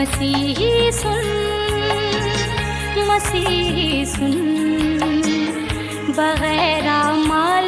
مسیحی سن مسیحی سن۔ بغیر مار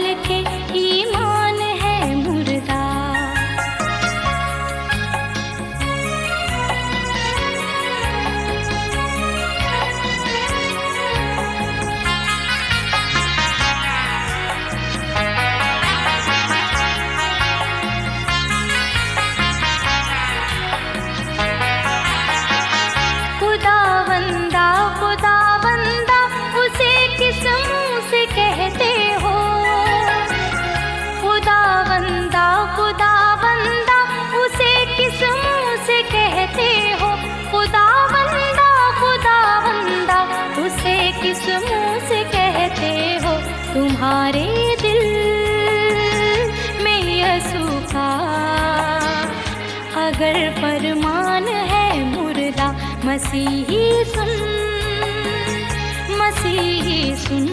مسیحی سن مسیحی سن۔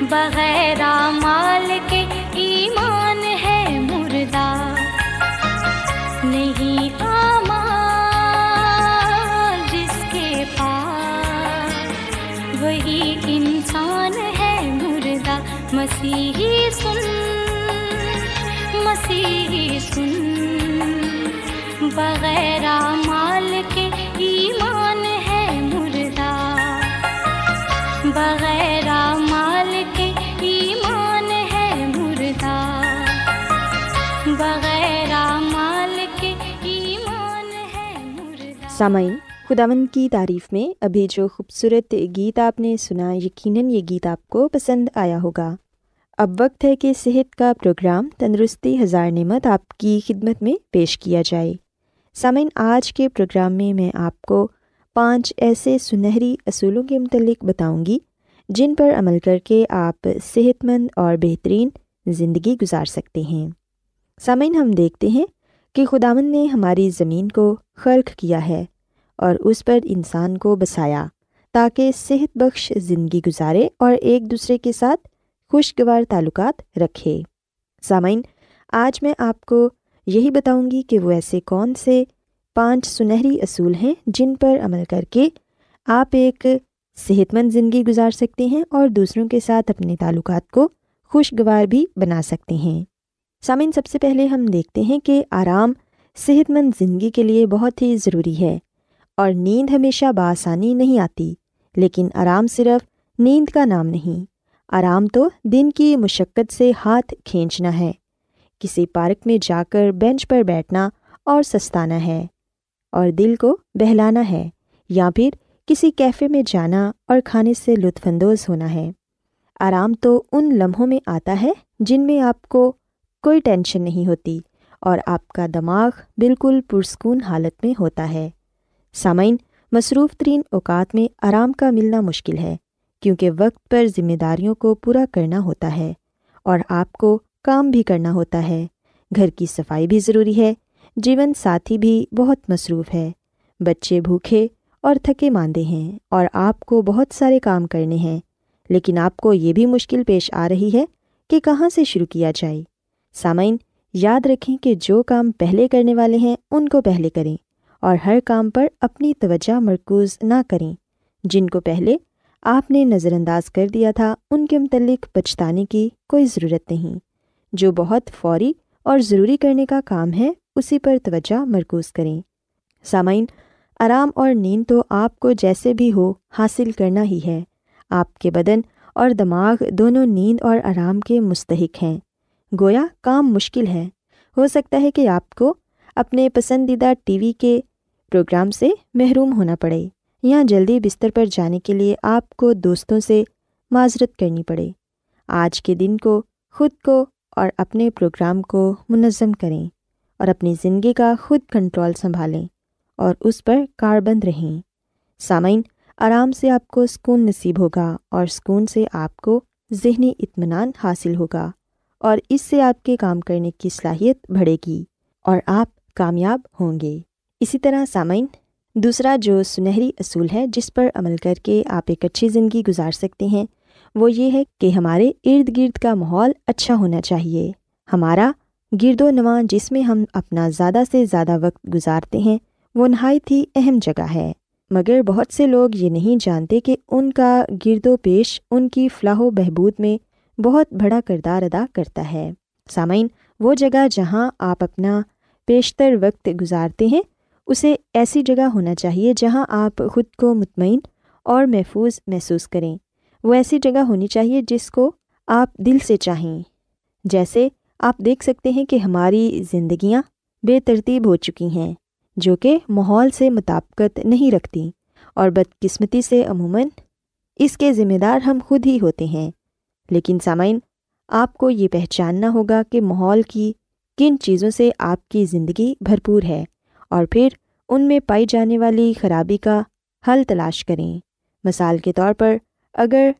بغیر مال کے ایمان ہے مردہ۔ نہیں آمال جس کے پاس۔ وہی انسان ہے مردہ۔ مسیحی سن مسیحی سن۔ بغیر مال ایمان ہے مردہ۔ بغیر مال کے ایمان ہے مردہ۔ بغیر مال کے ایمان ہے مردہ۔ سامعین خداون کی تعریف میں ابھی جو خوبصورت گیت آپ نے سنا، یقیناً یہ گیت آپ کو پسند آیا ہوگا۔ اب وقت ہے کہ صحت کا پروگرام تندرستی ہزار نعمت آپ کی خدمت میں پیش کیا جائے۔ سامعین، آج کے پروگرام میں میں آپ کو پانچ ایسے سنہری اصولوں کے متعلق بتاؤں گی، جن پر عمل کر کے آپ صحت مند اور بہترین زندگی گزار سکتے ہیں۔ سامعین، ہم دیکھتے ہیں کہ خداون نے ہماری زمین کو خرق کیا ہے اور اس پر انسان کو بسایا تاکہ صحت بخش زندگی گزارے اور ایک دوسرے کے ساتھ خوشگوار تعلقات رکھے۔ سامعین، آج میں آپ کو یہی بتاؤں گی کہ وہ ایسے کون سے پانچ سنہری اصول ہیں جن پر عمل کر کے آپ ایک صحت مند زندگی گزار سکتے ہیں اور دوسروں کے ساتھ اپنے تعلقات کو خوشگوار بھی بنا سکتے ہیں۔ سامعین، سب سے پہلے ہم دیکھتے ہیں کہ آرام صحت مند زندگی کے لیے بہت ہی ضروری ہے اور نیند ہمیشہ بآسانی نہیں آتی، لیکن آرام صرف نیند کا نام نہیں، آرام تو دن کی مشقت سے ہاتھ کھینچنا ہے۔ کسی پارک میں جا کر بینچ پر بیٹھنا اور سستانا ہے اور دل کو بہلانا ہے یا پھر کسی کیفے میں جانا اور کھانے سے لطف اندوز ہونا ہے۔ آرام تو ان لمحوں میں آتا ہے جن میں آپ کو کوئی ٹینشن نہیں ہوتی اور آپ کا دماغ بالکل پرسکون حالت میں ہوتا ہے۔ سامعین، مصروف ترین اوقات میں آرام کا ملنا مشکل ہے کیونکہ وقت پر ذمہ داریوں کو پورا کرنا ہوتا ہے اور آپ کو کام بھی کرنا ہوتا ہے۔ گھر کی صفائی بھی ضروری ہے۔ جیون ساتھی بھی بہت مصروف ہے۔ بچے بھوکے اور تھکے ماندے ہیں اور آپ کو بہت سارے کام کرنے ہیں۔ لیکن آپ کو یہ بھی مشکل پیش آ رہی ہے کہ کہاں سے شروع کیا جائے۔ سامعین، یاد رکھیں کہ جو کام پہلے کرنے والے ہیں، ان کو پہلے کریں اور ہر کام پر اپنی توجہ مرکوز نہ کریں۔ جن کو پہلے آپ نے نظر انداز کر دیا تھا، ان کے متعلق پچھتانے کی کوئی ضرورت نہیں۔ جو بہت فوری اور ضروری کرنے کا کام ہے، اسی پر توجہ مرکوز کریں۔ سامعین، آرام اور نیند تو آپ کو جیسے بھی ہو حاصل کرنا ہی ہے۔ آپ کے بدن اور دماغ دونوں نیند اور آرام کے مستحق ہیں۔ گویا کام مشکل ہے۔ ہو سکتا ہے کہ آپ کو اپنے پسندیدہ ٹی وی کے پروگرام سے محروم ہونا پڑے یا جلدی بستر پر جانے کے لیے آپ کو دوستوں سے معذرت کرنی پڑے۔ آج کے دن کو، خود کو اور اپنے پروگرام کو منظم کریں اور اپنی زندگی کا خود کنٹرول سنبھالیں اور اس پر کاربند رہیں۔ سامعین، آرام سے آپ کو سکون نصیب ہوگا اور سکون سے آپ کو ذہنی اطمینان حاصل ہوگا اور اس سے آپ کے کام کرنے کی صلاحیت بڑھے گی اور آپ کامیاب ہوں گے۔ اسی طرح سامعین، دوسرا جو سنہری اصول ہے جس پر عمل کر کے آپ ایک اچھی زندگی گزار سکتے ہیں وہ یہ ہے کہ ہمارے ارد گرد کا ماحول اچھا ہونا چاہیے۔ ہمارا گرد و نواں جس میں ہم اپنا زیادہ سے زیادہ وقت گزارتے ہیں، وہ نہایت ہی اہم جگہ ہے۔ مگر بہت سے لوگ یہ نہیں جانتے کہ ان کا گرد و پیش ان کی فلاح و بہبود میں بہت بڑا کردار ادا کرتا ہے۔ سامعین، وہ جگہ جہاں آپ اپنا بیشتر وقت گزارتے ہیں، اسے ایسی جگہ ہونا چاہیے جہاں آپ خود کو مطمئن اور محفوظ محسوس کریں۔ وہ ایسی جگہ ہونی چاہیے جس کو آپ دل سے چاہیں۔ جیسے آپ دیکھ سکتے ہیں کہ ہماری زندگیاں بے ترتیب ہو چکی ہیں، جو کہ ماحول سے مطابقت نہیں رکھتی اور بدقسمتی سے عموماً اس کے ذمہ دار ہم خود ہی ہوتے ہیں۔ لیکن سامعین، آپ کو یہ پہچاننا ہوگا کہ ماحول کی کن چیزوں سے آپ کی زندگی بھرپور ہے اور پھر ان میں پائی جانے والی خرابی کا حل تلاش کریں۔ مثال کے طور پر اگر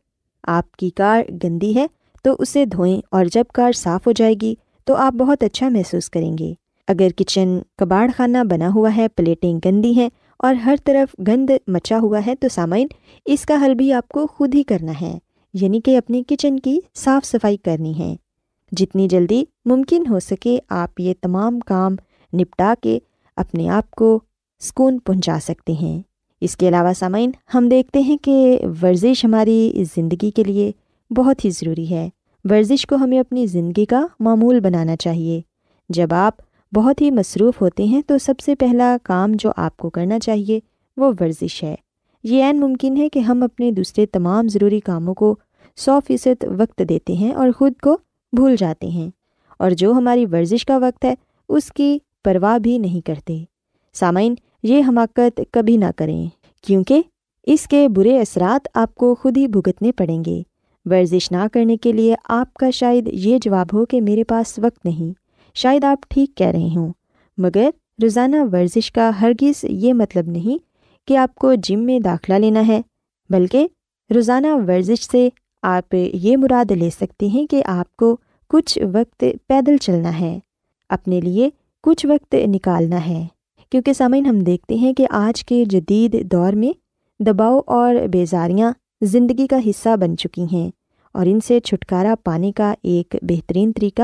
آپ کی کار گندی ہے تو اسے دھوئیں اور جب کار صاف ہو جائے گی تو آپ بہت اچھا محسوس کریں گے۔ اگر کچن کباڑ خانہ بنا ہوا ہے، پلیٹیں گندی ہیں اور ہر طرف گند مچا ہوا ہے تو سامعین، اس کا حل بھی آپ کو خود ہی کرنا ہے یعنی کہ اپنے کچن کی صاف صفائی کرنی ہے۔ جتنی جلدی ممکن ہو سکے آپ یہ تمام کام نپٹا کے اپنے آپ کو سکون پہنچا سکتے ہیں۔ اس کے علاوہ سامعین، ہم دیکھتے ہیں کہ ورزش ہماری زندگی کے لیے بہت ہی ضروری ہے۔ ورزش کو ہمیں اپنی زندگی کا معمول بنانا چاہیے۔ جب آپ بہت ہی مصروف ہوتے ہیں تو سب سے پہلا کام جو آپ کو کرنا چاہیے وہ ورزش ہے۔ یہ عین ممکن ہے کہ ہم اپنے دوسرے تمام ضروری کاموں کو سو فیصد وقت دیتے ہیں اور خود کو بھول جاتے ہیں۔ اور جو ہماری ورزش کا وقت ہے، اس کی پرواہ بھی نہیں کرتے۔ سامعین یہ حماقت کبھی نہ کریں، کیونکہ اس کے برے اثرات آپ کو خود ہی بھگتنے پڑیں گے۔ ورزش نہ کرنے کے لیے آپ کا شاید یہ جواب ہو کہ میرے پاس وقت نہیں، شاید آپ ٹھیک کہہ رہے ہوں۔ مگر روزانہ ورزش کا ہرگز یہ مطلب نہیں کہ آپ کو جم میں داخلہ لینا ہے، بلکہ روزانہ ورزش سے آپ یہ مراد لے سکتے ہیں کہ آپ کو کچھ وقت پیدل چلنا ہے، اپنے لیے کچھ وقت نکالنا ہے۔ کیونکہ سامعین ہم دیکھتے ہیں کہ آج کے جدید دور میں دباؤ اور بیزاریاں زندگی کا حصہ بن چکی ہیں اور ان سے چھٹکارا پانے کا ایک بہترین طریقہ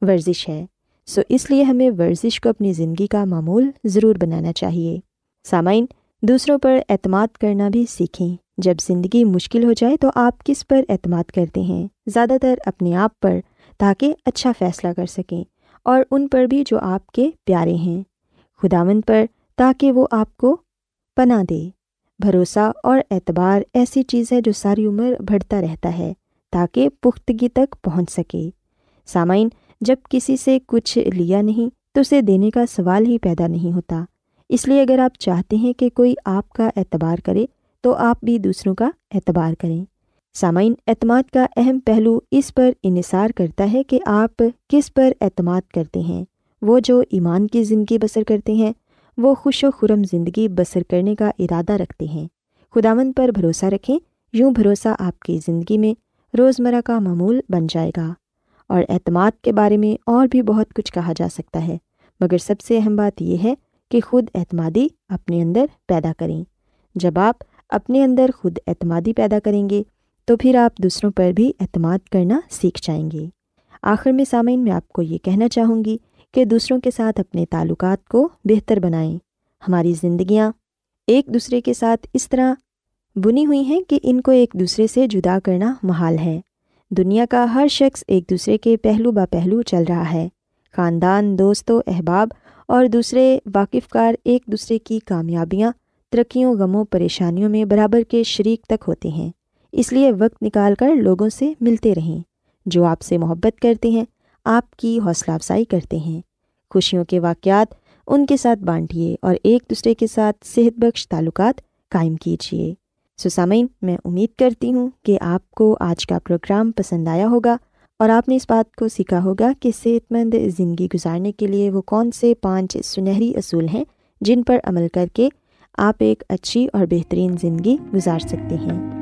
ورزش ہے۔ سو اس لیے ہمیں ورزش کو اپنی زندگی کا معمول ضرور بنانا چاہیے۔ سامعین، دوسروں پر اعتماد کرنا بھی سیکھیں۔ جب زندگی مشکل ہو جائے تو آپ کس پر اعتماد کرتے ہیں؟ زیادہ تر اپنے آپ پر، تاکہ اچھا فیصلہ کر سکیں اور ان پر بھی جو آپ کے پیارے ہیں۔ خداون پر تاکہ وہ آپ کو پناہ دے۔ بھروسہ اور اعتبار ایسی چیز ہے جو ساری عمر بڑھتا رہتا ہے تاکہ پختگی تک پہنچ سکے۔ سامعین، جب کسی سے کچھ لیا نہیں تو اسے دینے کا سوال ہی پیدا نہیں ہوتا۔ اس لیے اگر آپ چاہتے ہیں کہ کوئی آپ کا اعتبار کرے تو آپ بھی دوسروں کا اعتبار کریں۔ سامعین، اعتماد کا اہم پہلو اس پر انحصار کرتا ہے کہ آپ کس پر اعتماد کرتے ہیں۔ وہ جو ایمان کی زندگی بسر کرتے ہیں، وہ خوش و خرم زندگی بسر کرنے کا ارادہ رکھتے ہیں۔ خداون پر بھروسہ رکھیں، یوں بھروسہ آپ کی زندگی میں روزمرہ کا معمول بن جائے گا۔ اور اعتماد کے بارے میں اور بھی بہت کچھ کہا جا سکتا ہے، مگر سب سے اہم بات یہ ہے کہ خود اعتمادی اپنے اندر پیدا کریں۔ جب آپ اپنے اندر خود اعتمادی پیدا کریں گے، تو پھر آپ دوسروں پر بھی اعتماد کرنا سیکھ جائیں گے۔ آخر میں سامعین، میں آپ کو یہ کہنا چاہوں گی کہ دوسروں کے ساتھ اپنے تعلقات کو بہتر بنائیں۔ ہماری زندگیاں ایک دوسرے کے ساتھ اس طرح بنی ہوئی ہیں کہ ان کو ایک دوسرے سے جدا کرنا محال ہے۔ دنیا کا ہر شخص ایک دوسرے کے پہلو با پہلو چل رہا ہے۔ خاندان، دوست و احباب اور دوسرے واقف کار ایک دوسرے کی کامیابیاں، ترقیوں، غموں، پریشانیوں میں برابر کے شریک تک ہوتے ہیں۔ اس لیے وقت نکال کر لوگوں سے ملتے رہیں۔ جو آپ سے محبت کرتے ہیں آپ کی حوصلہ افزائی کرتے ہیں۔ خوشیوں کے واقعات ان کے ساتھ بانٹیے اور ایک دوسرے کے ساتھ صحت بخش تعلقات قائم کیجیے۔ سسامین میں امید کرتی ہوں کہ آپ کو آج کا پروگرام پسند آیا ہوگا اور آپ نے اس بات کو سیکھا ہوگا کہ صحت مند زندگی گزارنے کے لیے وہ کون سے پانچ سنہری اصول ہیں جن پر عمل کر کے آپ ایک اچھی اور بہترین زندگی گزار سکتے ہیں۔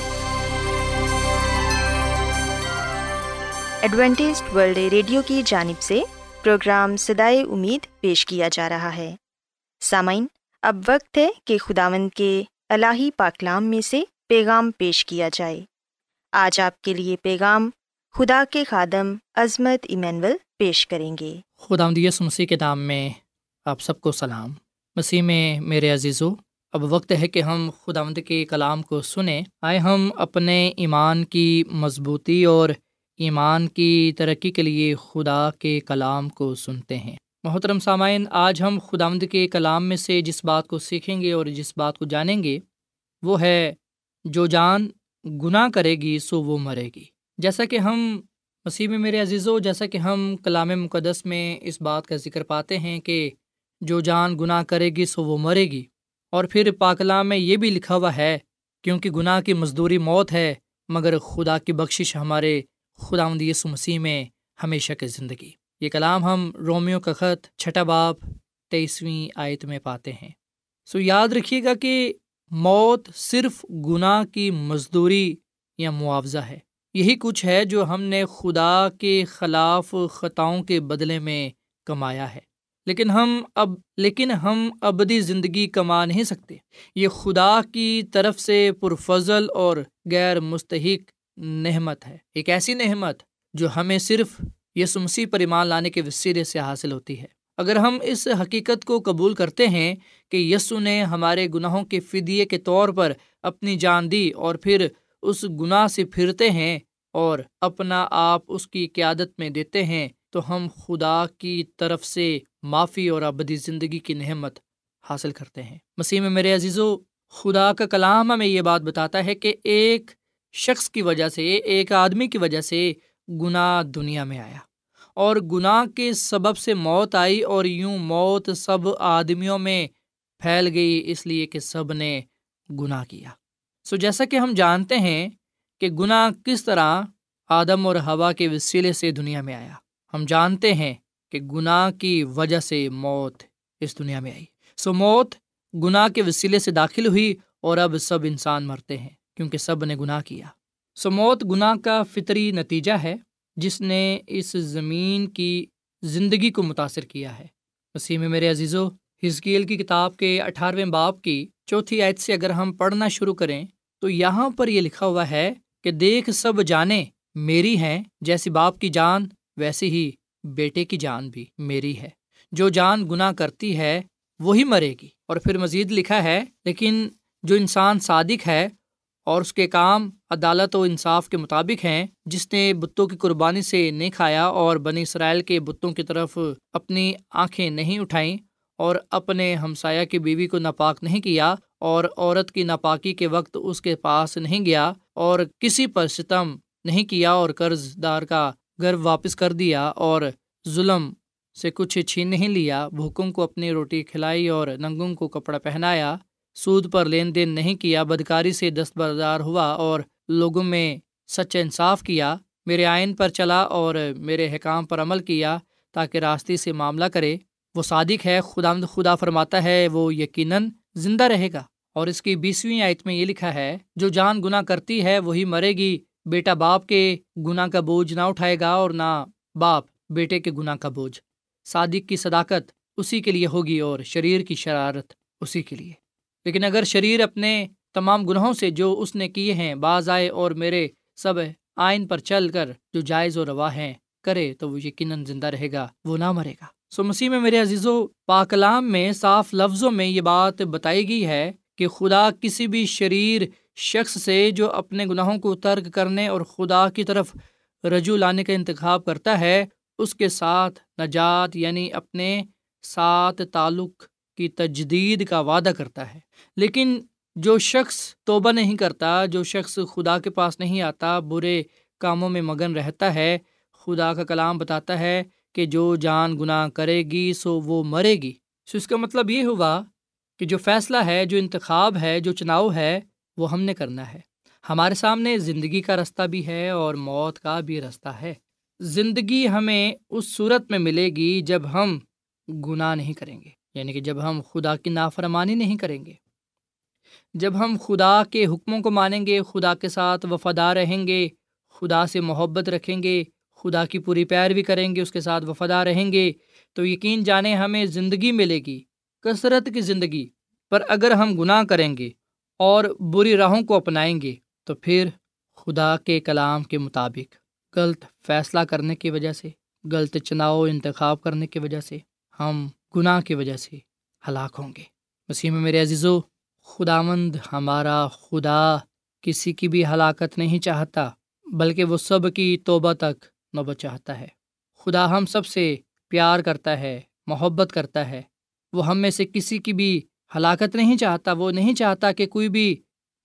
Adventist World Radio کی جانب سے پروگرام سدائے امید پیش کیا جا رہا ہے۔ سامعین، اب وقت ہے کہ خداوند کے الہی پاکلام میں سے پیغام پیش کیا جائے۔ آج آپ کے لیے پیغام خدا کے خادم عظمت ایمینول پیش کریں گے۔ خدا مدیس مسیح کے نام میں آپ سب کو سلام۔ مسیح میں میرے عزیزو، اب وقت ہے کہ ہم خدا کے کلام کو سنیں۔ آئے ہم اپنے ایمان کی مضبوطی اور ایمان کی ترقی کے لیے خدا کے کلام کو سنتے ہیں۔ محترم سامعین، آج ہم خدا کے کلام میں سے جس بات کو سیکھیں گے اور جس بات کو جانیں گے، وہ ہے جو جان گناہ کرے گی، سو وہ مرے گی۔ جیسا کہ ہم مسیح میں میرے عزیز و جیسا کہ ہم کلام مقدس میں اس بات کا ذکر پاتے ہیں کہ جو جان گناہ کرے گی، سو وہ مرے گی۔ اور پھر پاکلام میں یہ بھی لکھا ہوا ہے، کیونکہ گناہ کی مزدوری موت ہے، مگر خدا کی بخشش ہمارے خدا یسو مسیح میں ہمیشہ کی زندگی۔ یہ کلام ہم رومیو کا خط چھٹا باپ تیئیسویں آیت میں پاتے ہیں۔ سو یاد رکھیے گا کہ موت صرف گناہ کی مزدوری یا معاوضہ ہے۔ یہی کچھ ہے جو ہم نے خدا کے خلاف خطاؤں کے بدلے میں کمایا ہے۔ لیکن ہم اب، لیکن ہم ابدی زندگی کما نہیں سکتے۔ یہ خدا کی طرف سے پرفضل اور غیر مستحق نحمت ہے۔ ایک ایسی نحمت جو ہمیں صرف یسمسی پر ایمان لانے کے وسیلے سے حاصل ہوتی ہے۔ اگر ہم اس حقیقت کو قبول کرتے ہیں کہ یسو نے ہمارے گناہوں کے فدیے کے طور پر اپنی جان دی اور پھر اس گناہ سے پھرتے ہیں اور اپنا آپ اس کی قیادت میں دیتے ہیں، تو ہم خدا کی طرف سے معافی اور ابدی زندگی کی نحمت حاصل کرتے ہیں۔ مسیح میں میرے عزیز و خدا کا کلام ہمیں یہ بات بتاتا ہے کہ ایک شخص کی وجہ سے، ایک آدمی کی وجہ سے گناہ دنیا میں آیا۔ اور گناہ کے سبب سے موت آئی اور یوں موت سب آدمیوں میں پھیل گئی، اس لیے کہ سب نے گناہ کیا۔ سو جیسا کہ ہم جانتے ہیں کہ گناہ کس طرح آدم اور ہوا کے وسیلے سے دنیا میں آیا۔ ہم جانتے ہیں کہ گناہ کی وجہ سے موت اس دنیا میں آئی۔ سو موت گناہ کے وسیلے سے داخل ہوئی اور اب سب انسان مرتے ہیں۔ کیونکہ سب نے گناہ کیا۔ سو موت گناہ کا فطری نتیجہ ہے، جس نے اس زمین کی زندگی کو متاثر کیا ہے۔ وسیم میرے عزیز و ہزکیل کی کتاب کے اٹھارہویں باپ کی چوتھی عید سے اگر ہم پڑھنا شروع کریں، تو یہاں پر یہ لکھا ہوا ہے کہ دیکھ سب جانے، میری ہیں، جیسی باپ کی جان، ویسی ہی بیٹے کی جان بھی میری ہے۔ جو جان گناہ کرتی ہے، وہی مرے گی۔ اور پھر مزید لکھا ہے، لیکن جو انسان صادق ہے اور اس کے کام عدالت و انصاف کے مطابق ہیں، جس نے بتوں کی قربانی سے نہیں کھایا اور بنی اسرائیل کے بتوں کی طرف اپنی آنکھیں نہیں اٹھائیں اور اپنے ہمسایہ کی بیوی کو ناپاک نہیں کیا اور عورت کی ناپاکی کے وقت اس کے پاس نہیں گیا اور کسی پر ستم نہیں کیا اور قرض دار کا گھر واپس کر دیا اور ظلم سے کچھ چھین نہیں لیا بھوکوں کو اپنی روٹی کھلائی اور ننگوں کو کپڑا پہنایا۔ سود پر لین دین نہیں کیا، بدکاری سے دستبردار ہوا اور لوگوں میں سچ انصاف کیا، میرے آئین پر چلا اور میرے حکام پر عمل کیا تاکہ راستے سے معاملہ کرے۔ وہ صادق ہے خدا خدا فرماتا ہے، وہ یقیناً زندہ رہے گا۔ اور اس کی بیسویں آیت میں یہ لکھا ہے، جو جان گناہ کرتی ہے، وہی مرے گی۔ بیٹا باپ کے گناہ کا بوجھ نہ اٹھائے گا اور نہ باپ بیٹے کے گناہ کا بوجھ۔ صادق کی صداقت اسی کے لیے ہوگی اور شریر کی شرارت اسی کے لیے۔ لیکن اگر شریر اپنے تمام گناہوں سے جو اس نے کیے ہیں، باز آئے اور میرے سب آئین پر چل کر جو جائز و روا ہیں کرے تو وہ یقیناً زندہ رہے گا، وہ نہ مرے گا۔ سو مسیح میں میرے عزیز و پاکلام میں، صاف لفظوں میں یہ بات بتائی گئی ہے کہ خدا کسی بھی شریر شخص سے جو اپنے گناہوں کو ترک کرنے اور خدا کی طرف رجوع لانے کا انتخاب کرتا ہے، اس کے ساتھ نجات یعنی اپنے ساتھ تعلق کی تجدید کا وعدہ کرتا ہے۔ لیکن جو شخص توبہ نہیں کرتا، جو شخص خدا کے پاس نہیں آتا، برے کاموں میں مگن رہتا ہے، خدا کا کلام بتاتا ہے کہ جو جان گناہ کرے گی سو وہ مرے گی۔ سو اس کا مطلب یہ ہوا کہ جو فیصلہ ہے، جو انتخاب ہے، جو چناؤ ہے، وہ ہم نے کرنا ہے۔ ہمارے سامنے زندگی کا رستہ بھی ہے اور موت کا بھی رستہ ہے۔ زندگی ہمیں اس صورت میں ملے گی جب ہم گناہ نہیں کریں گے۔ یعنی کہ جب ہم خدا کی نافرمانی نہیں کریں گے، جب ہم خدا کے حکموں کو مانیں گے، خدا کے ساتھ وفادار رہیں گے، خدا سے محبت رکھیں گے، خدا کی پوری پیروی کریں گے، اس کے ساتھ وفادار رہیں گے، تو یقین جانیں ہمیں زندگی ملے گی، کثرت کی زندگی۔ پر اگر ہم گناہ کریں گے اور بری راہوں کو اپنائیں گے، تو پھر خدا کے کلام کے مطابق غلط فیصلہ کرنے کی وجہ سے، غلط چناؤ انتخاب کرنے کی وجہ سے ہم گناہ کی وجہ سے ہلاک ہوں گے۔ مسیح میں میرے عزیز و خدا مند ہمارا خدا کسی کی بھی ہلاکت نہیں چاہتا، بلکہ وہ سب کی توبہ تک نوبت چاہتا ہے۔ خدا ہم سب سے پیار کرتا ہے، محبت کرتا ہے۔ وہ ہم میں سے کسی کی بھی ہلاکت نہیں چاہتا، وہ نہیں چاہتا کہ کوئی بھی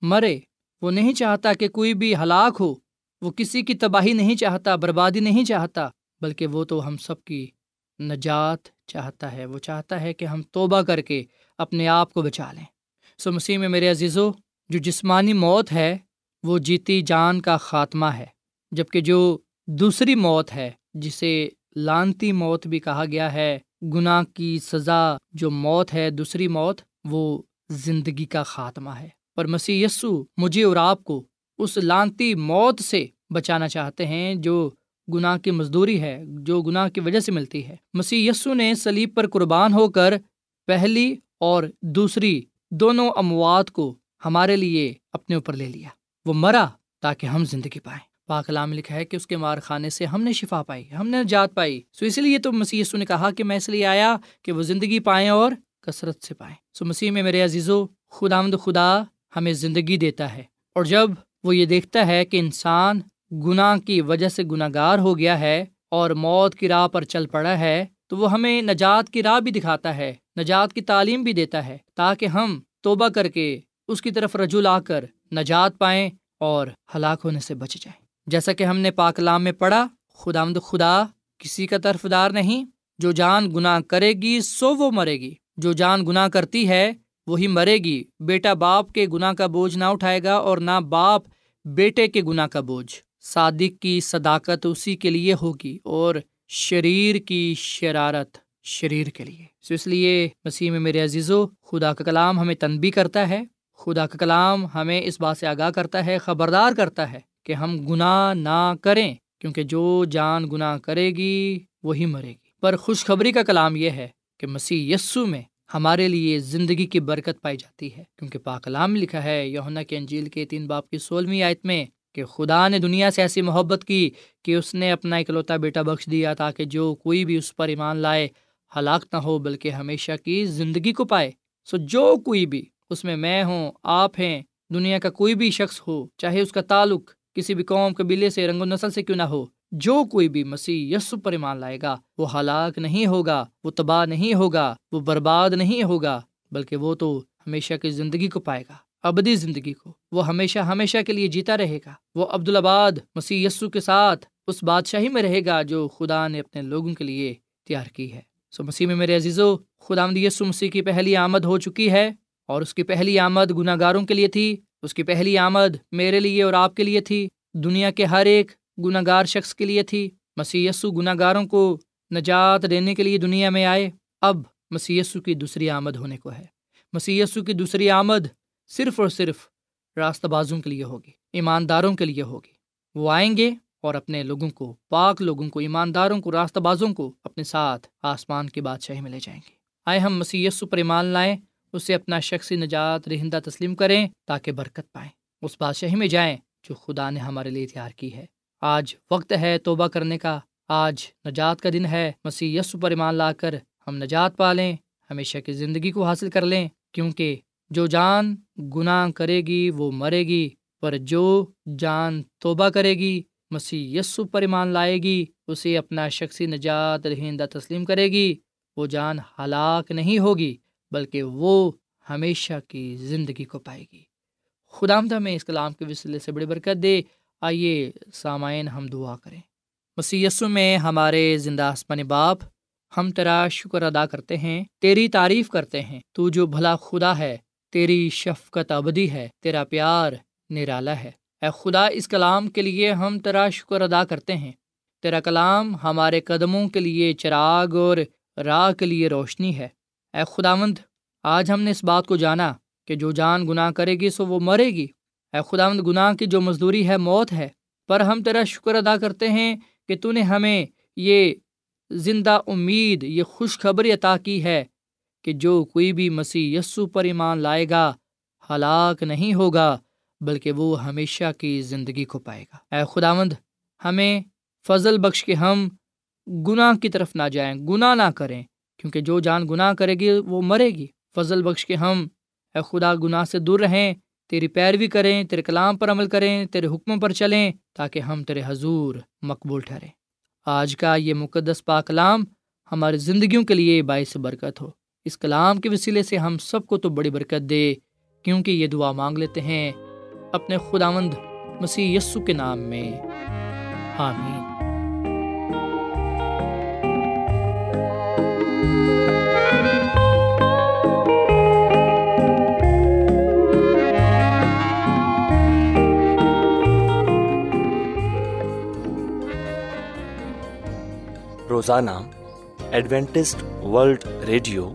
مرے، وہ نہیں چاہتا کہ کوئی بھی ہلاک ہو۔ وہ کسی کی تباہی نہیں چاہتا، بربادی نہیں چاہتا، بلکہ وہ تو ہم سب کی نجات چاہتا ہے، وہ چاہتا ہے کہ ہم توبہ کر کے اپنے آپ کو بچا لیں۔ سو مسیح میں میرے عزیزو، جو جسمانی موت ہے، وہ جیتی جان کا خاتمہ ہے۔ جبکہ جو دوسری موت ہے، جسے لانتی موت بھی کہا گیا ہے، گناہ کی سزا جو موت ہے، دوسری موت، وہ زندگی کا خاتمہ ہے۔ پر مسیح یسو مجھے اور آپ کو اس لانتی موت سے بچانا چاہتے ہیں، جو گناہ کی مزدوری ہے، جو گناہ کی وجہ سے ملتی ہے۔ مسیح یسو نے سلیب پر قربان ہو کر پہلی اور دوسری دونوں اموات کو ہمارے لیے اپنے اوپر لے لیا۔ وہ مرا تاکہ ہم زندگی پائیں۔ پاکلام لکھا ہے کہ اس کے مار خانے سے ہم نے شفا پائی، ہم نے جات پائی۔ سو اسی لیے تو مسیح یسو نے کہا کہ میں اس لیے آیا کہ وہ زندگی پائیں اور کثرت سے پائیں۔ سو مسیح میں میرے عزیزو خدا مد خدا ہمیں زندگی دیتا ہے۔ اور جب وہ یہ دیکھتا ہے کہ انسان گناہ کی وجہ سے گناہ گار ہو گیا ہے اور موت کی راہ پر چل پڑا ہے، تو وہ ہمیں نجات کی راہ بھی دکھاتا ہے، نجات کی تعلیم بھی دیتا ہے، تاکہ ہم توبہ کر کے اس کی طرف رجوع لا کر نجات پائیں اور ہلاک ہونے سے بچ جائیں۔ جیسا کہ ہم نے پاکلام میں پڑھا خدا مد خدا کسی کا طرف دار نہیں، جو جان گناہ کرے گی سو وہ مرے گی، جو جان گناہ کرتی ہے وہی مرے گی۔ بیٹا باپ کے گناہ کا بوجھ نہ اٹھائے گا اور نہ باپ بیٹے کے گناہ کا بوجھ۔ صادق کی صداقت اسی کے لیے ہوگی اور شریر کی شرارت شریر کے لیے۔ سو اس لیے مسیح میں میرے عزیز و خدا کا کلام ہمیں تنبی کرتا ہے۔ خدا کا کلام ہمیں اس بات سے آگاہ کرتا ہے، خبردار کرتا ہے کہ ہم گناہ نہ کریں، کیونکہ جو جان گناہ کرے گی، وہی مرے گی۔ پر خوشخبری کا کلام یہ ہے کہ مسیح یسو میں ہمارے لیے زندگی کی برکت پائی جاتی ہے۔ کیونکہ پاکلام لکھا ہے یونا کے انجیل کے تین باپ کی سولہویں آیت میں کہ خدا نے دنیا سے ایسی محبت کی کہ اس نے اپنا اکلوتا بیٹا بخش دیا تاکہ جو کوئی بھی اس پر ایمان لائے، ہلاک نہ ہو، بلکہ ہمیشہ کی زندگی کو پائے۔ سو جو کوئی بھی، اس میں میں ہوں، آپ ہیں، دنیا کا کوئی بھی شخص ہو، چاہے اس کا تعلق کسی بھی قوم، قبیلے سے، رنگ و نسل سے کیوں نہ ہو، جو کوئی بھی مسیح یسو پر ایمان لائے گا، وہ ہلاک نہیں ہوگا، وہ تباہ نہیں ہوگا، وہ برباد نہیں ہوگا، بلکہ وہ تو ہمیشہ کی زندگی کو پائے گا۔ ابدی زندگی کو۔ وہ ہمیشہ ہمیشہ کے لیے جیتا رہے گا۔ وہ عبدالآباد مسیح یسو کے ساتھ اس بادشاہی میں رہے گا جو خدا نے اپنے لوگوں کے لیے تیار کی ہے۔ سو مسیح میں میرے عزیزو خدا یسو مسیح کی پہلی آمد ہو چکی ہے اور اس کی پہلی آمد گناہ گاروں کے لیے تھی۔ اس کی پہلی آمد میرے لیے اور آپ کے لیے تھی۔ دنیا کے ہر ایک گناہ گار شخص کے لیے تھی۔ مسی گناہ گاروں کو نجات دینے کے لیے دنیا میں آئے۔ اب مسی کی دوسری آمد ہونے کو ہے۔ مسی کی دوسری آمد صرف اور صرف راستہ بازوں کے لیے ہوگی، ایمانداروں کے لیے ہوگی۔ وہ آئیں گے اور اپنے لوگوں کو، پاک لوگوں کو، ایمانداروں کو، راستہ بازوں کو اپنے ساتھ آسمان کی بادشاہی میں لے جائیں گے۔ آئے ہم مسی پر ایمان لائیں، اسے اپنا شخصی نجات رہندہ تسلیم کریں تاکہ برکت پائیں۔ اس بادشاہی میں جائیں جو خدا نے ہمارے لیے تیار کی ہے۔ آج وقت ہے توبہ کرنے کا، آج نجات کا دن ہے۔ مسیح یسو پر ایمان لا کر ہم نجات پا لیں، ہمیشہ کی زندگی کو حاصل کر لیں، کیونکہ جو جان گناہ کرے گی، وہ مرے گی، پر جو جان توبہ کرے گی، مسیح یسو پر ایمان لائے گی، اسے اپنا شخصی نجات رہندہ تسلیم کرے گی، وہ جان ہلاک نہیں ہوگی، بلکہ وہ ہمیشہ کی زندگی کو پائے گی۔ خدا میں اس کلام کے وسیلے سے بڑی برکت دے۔ آئیے سامعین ہم دعا کریں۔ مسیسو میں ہمارے زندہ آسمان باپ، ہم تیرا شکر ادا کرتے ہیں، تیری تعریف کرتے ہیں۔ تو جو بھلا خدا ہے تیری شفقت ابدی ہے، تیرا پیار نرالا ہے۔ اے خدا، اس کلام کے لیے ہم تیرا شکر ادا کرتے ہیں۔ تیرا کلام ہمارے قدموں کے لیے چراغ اور راہ کے لیے روشنی ہے۔ اے خداوند، آج ہم نے اس بات کو جانا کہ جو جان گناہ کرے گی سو وہ مرے گی۔ اے خداوند، گناہ کی جو مزدوری ہے موت ہے۔ پر ہم تیرا شکر ادا کرتے ہیں کہ تو نے ہمیں یہ زندہ امید، یہ خوشخبری عطا کی ہے۔ کہ جو کوئی بھی مسیح یسو پر ایمان لائے گا، ہلاک نہیں ہوگا، بلکہ وہ ہمیشہ کی زندگی کو پائے گا۔ اے خداوند، ہمیں فضل بخش کے ہم گناہ کی طرف نہ جائیں، گناہ نہ کریں، کیونکہ جو جان گناہ کرے گی، وہ مرے گی۔ فضل بخش کے ہم، اے خدا، گناہ سے دور رہیں، تیری پیروی کریں، تیرے کلام پر عمل کریں، تیرے حکموں پر چلیں، تاکہ ہم تیرے حضور مقبول ٹھہریں۔ آج کا یہ مقدس پا کلام ہماری زندگیوں کے لیے باعث برکت ہو۔ اس کلام کے وسیلے سے ہم سب کو تو بڑی برکت دے، کیونکہ یہ دعا مانگ لیتے ہیں اپنے خداوند مسیح یسو کے نام میں۔ آمین۔ روزانہ ایڈوینٹسٹ ورلڈ ریڈیو